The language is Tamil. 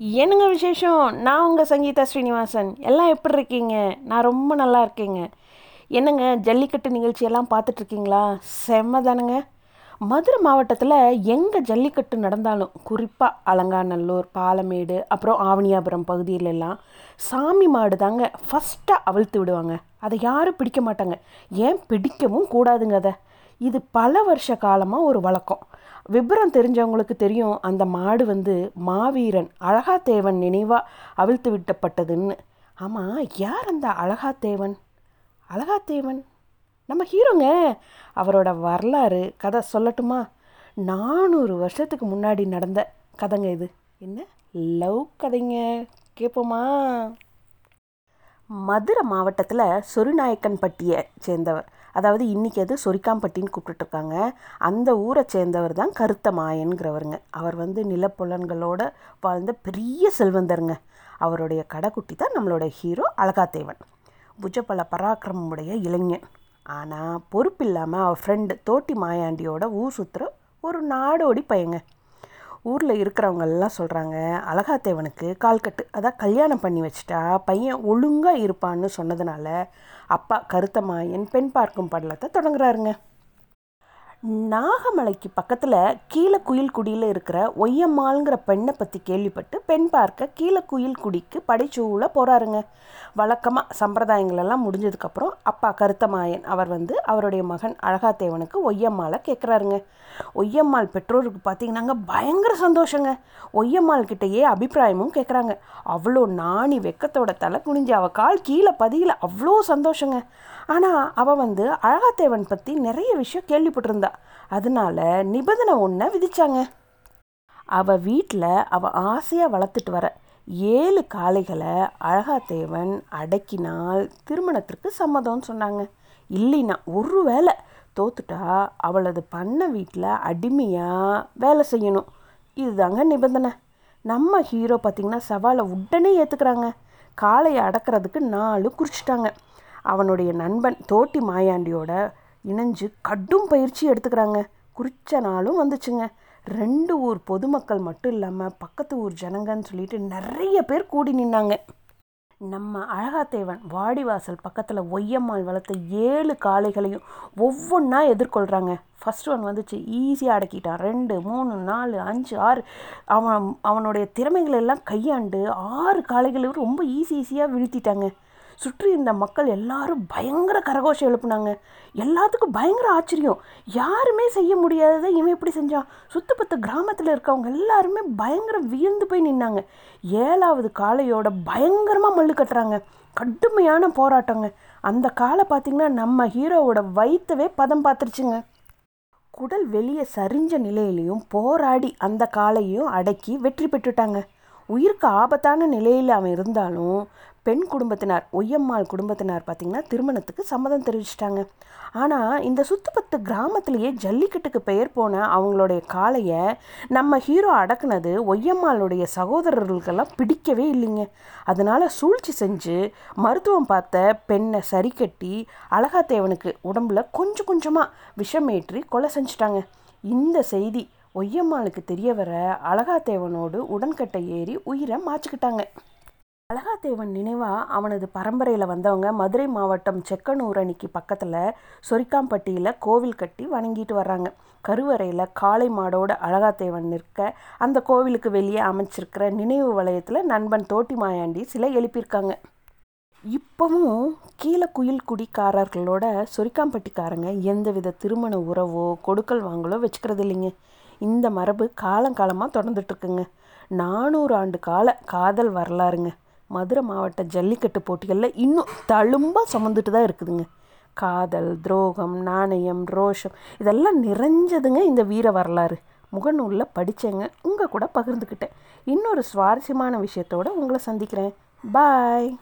என்னங்க விசேஷம்? நான் உங்கள் சங்கீதா ஸ்ரீனிவாசன். எல்லாம் எப்படி இருக்கீங்க? நான் ரொம்ப நல்லா இருக்கேங்க. என்னங்க ஜல்லிக்கட்டு நிகழ்ச்சியெல்லாம் பார்த்துட்ருக்கீங்களா? செம்ம தானுங்க மதுரை மாவட்டத்தில் எங்கே ஜல்லிக்கட்டு நடந்தாலும் குறிப்பாக அலங்காநல்லூர் பாலமேடு அப்புறம் ஆவணியாபுரம் பகுதியிலெல்லாம் சாமி மாடு தாங்க ஃபஸ்ட்டாக அவிழ்த்து விடுவாங்க. அதை யாரும் பிடிக்க மாட்டாங்க. ஏன் பிடிக்கவும் கூடாதுங்க அதை. இது பல வருஷ காலமாக ஒரு வழக்கம். விபரம் தெரிஞ்சவங்களுக்கு தெரியும் அந்த மாடு வந்து மாவீரன் அழகாத்தேவன் நினைவாக அவிழ்த்து விட்டப்பட்டதுன்னு. ஆமாம் யார் அந்த அழகாத்தேவன்? அழகாத்தேவன்? நம்ம ஹீரோங்க. அவரோட வரலாறு கதை சொல்லட்டுமா? நானூறு வருஷத்துக்கு முன்னாடி நடந்த கதைங்க இது. என்ன? லவ் கதைங்க. கேட்போமா மதுரை மாவட்டத்தில் சொரிநாயக்கன்பட்டியை சேர்ந்தவர். அதாவது இன்றைக்கி அது சொரிக்காம்பட்டின்னு கூப்பிட்டுருக்காங்க அந்த ஊரை சேர்ந்தவர் தான் கருத்த மாயன்கிறவருங்க. அவர் வந்து நிலப்புலன்களோட வாழ்ந்த பெரிய செல்வந்தருங்க. அவருடைய கடைக்குட்டி தான் நம்மளோட ஹீரோ அழகாத்தேவன். புஜப்பல பராக்கிரமமுடைய இளைஞன். ஆனால் பொறுப்பில்லாமல் அவர் ஃப்ரெண்டு தோட்டி மாயாண்டியோட ஊர் சுற்றுற ஒரு நாடோடி பையங்க. ஊரில் இருக்கிறவங்கெல்லாம் சொல்கிறாங்க அழகாத்தேவனுக்கு கால்கட்டு அதான் கல்யாணம் பண்ணி வச்சிட்டா பையன் ஒழுங்காக இருப்பான்னு சொன்னதுனால அப்பா கருத்தமாயன் பெண் பார்க்கும் படலத்தை தொடங்குறாருங்க. நாகமலைக்கு பக்கத்தில் கீழக்குயில்குடியில் இருக்கிற ஒய்யம்மாளுங்கிற பெண்ணை பற்றி கேள்விப்பட்டு பெண் பார்க்க கீழக்குயில்குடிக்கு படைச்சூழ போகிறாருங்க வழக்கமாக சம்பிரதாயங்களெல்லாம் முடிஞ்சதுக்கப்புறம் அப்பா கருத்தமாயன் அவர் வந்து அவருடைய மகன் அழகாத்தேவனுக்கு ஒய்யம்மாளை கேட்குறாருங்க ஒய்யம்மாள் பெற்றோருக்கு பார்த்தீங்கன்னாங்க பயங்கர சந்தோஷங்க. ஒய்யம்மாள் கிட்டேயே அபிப்பிராயமும் கேட்குறாங்க அவ்வளோ நாணி வெக்கத்தோட தலை குனிஞ்சு அவள் கால் கீழே பதியில் அவ்வளோ சந்தோஷங்க. ஆனால் அவள் வந்து அழகாத்தேவன் பற்றி நிறைய விஷயம் கேள்விப்பட்டிருந்தா. அதனால நிபந்தனை ஒன்றை விதித்தாங்க அவள் வீட்டில் அவள் ஆசையாக வளர்த்துட்டு வர ஏழு காளைகளை அழகாத்தேவன் அடக்கினால் திருமணத்திற்கு சம்மதம்னு சொன்னாங்க. இல்லைன்னா ஒரு வேளை தோத்துட்டா அவளது பண்ண வீட்டில் அடிமையாக வேலை செய்யணும். இதுதாங்க நிபந்தனை. நம்ம ஹீரோ பார்த்திங்கன்னா சவாலை உடனே ஏற்றுக்கிறாங்க காளையை அடக்கிறதுக்கு நாலு குறிச்சிட்டாங்க. அவனுடைய நண்பன் தோட்டி மாயாண்டியோட இணைஞ்சு கடும் பயிற்சி எடுத்துக்கிறாங்க. குறித்த நாளும் வந்துச்சுங்க. ரெண்டு ஊர் பொதுமக்கள் மட்டும் இல்லாமல் பக்கத்து ஊர் ஜனங்கன்னு சொல்லிட்டு நிறைய பேர் கூடி நின்னாங்க. நம்ம அழகாத்தேவன் வாடிவாசல் பக்கத்தில் ஒய்யம்மாள் வளர்த்த ஏழு காளைகளையும் ஒவ்வொன்றா எதிர்கொள்கிறாங்க ஃபஸ்ட் ஒன் வந்துச்சு ஈஸியாக அடக்கிட்டான். ரெண்டு மூணு நாலு அஞ்சு ஆறு. அவன் அவனுடைய திறமைகளை எல்லாம் கையாண்டு ஆறு காளைகளையும் ரொம்ப ஈஸி ஈஸியாக வீழ்த்திட்டாங்க. சுற்றி இருந்த மக்கள் எல்லாரும் பயங்கர கரகோஷம் எழுப்புனாங்க. எல்லாத்துக்கும் பயங்கர ஆச்சரியம். யாருமே செய்ய முடியாததை இவன் எப்படி செஞ்சான்? சுத்தப்பத்த கிராமத்தில் இருக்கவங்க எல்லாருமே பயங்கர வியந்து போய் நின்னாங்க. ஏழாவது காளையோட பயங்கரமாக மல்லு கட்டுறாங்க. கடுமையான போராட்டங்க. அந்த காலை பார்த்திங்கன்னா நம்ம ஹீரோவோட வயிற்றவே பதம் பார்த்துருச்சுங்க குடல் வெளியே சரிஞ்ச நிலையிலையும் போராடி அந்த காலையும் அடக்கி வெற்றி பெற்றுட்டாங்க. உயிருக்கு ஆபத்தான நிலையில் அவன் இருந்தாலும் பெண் குடும்பத்தினார் ஒய்யம்மாள் குடும்பத்தினார் பார்த்திங்கன்னா திருமணத்துக்கு சம்மதம் தெரிவிச்சிட்டாங்க. ஆனால் இந்த சுத்துப்பத்து கிராமத்திலேயே ஜல்லிக்கட்டுக்கு பெயர் போன அவங்களுடைய காளையை நம்ம ஹீரோ அடக்குனது ஒய்யம்மாளுடைய சகோதரர்களுக்கெல்லாம் பிடிக்கவே இல்லைங்க. அதனால் சூழ்ச்சி செஞ்சு மருத்துவம் பார்த்த பெண்ணை சரி கட்டி அழகாத்தேவனுக்கு உடம்புல கொஞ்சம் கொஞ்சமாக விஷமேற்றி கொலை செஞ்சிட்டாங்க. இந்த செய்தி ஒய்யம்மாளுக்கு தெரிய வர அழகாத்தேவனோடு உடன்கட்டை ஏறி உயிரை மாச்சிக்கிட்டாங்க. அழகாத்தேவன் நினைவாக அவனது பரம்பரையில் வந்தவங்க மதுரை மாவட்டம் செக்கனூர் அணிக்கு பக்கத்தில் சொரிக்காம்பட்டியில் கோவில் கட்டி வணங்கிட்டு வர்றாங்க. கருவறையில் காளை மாடோட அழகாத்தேவன் நிற்க அந்த கோவிலுக்கு வெளியே அமைச்சிருக்கிற நினைவு வளையத்தில் நண்பன் தோட்டி மாயாண்டி சிலை எழுப்பியிருக்காங்க. இப்போவும் கீழே குயில் குடிக்காரர்களோட சொரிக்காம்பட்டிக்காரங்க எந்தவித திருமண உறவோ கொடுக்கல் வாங்கலோ வச்சுக்கிறது இல்லைங்க இந்த மரபு காலங்காலமாக தொடர்ந்துட்டுருக்குங்க. நானூறு ஆண்டு கால காதல் வரலாறுங்க. மதுரை மாவட்ட ஜல்லிக்கட்டு போட்டிகளில் இன்னும் தழும்பாக சுமந்துட்டு தான் இருக்குதுங்க. காதல் துரோகம் நாணயம் ரோஷம் இதெல்லாம் நிறைஞ்சதுங்க இந்த வீர வரலாறு. முகநூலில் படித்தேங்க உங்கள் கூட பகிர்ந்துக்கிட்டேன். இன்னொரு சுவாரஸ்யமான விஷயத்தோடு உங்களை சந்திக்கிறேன். பாய்.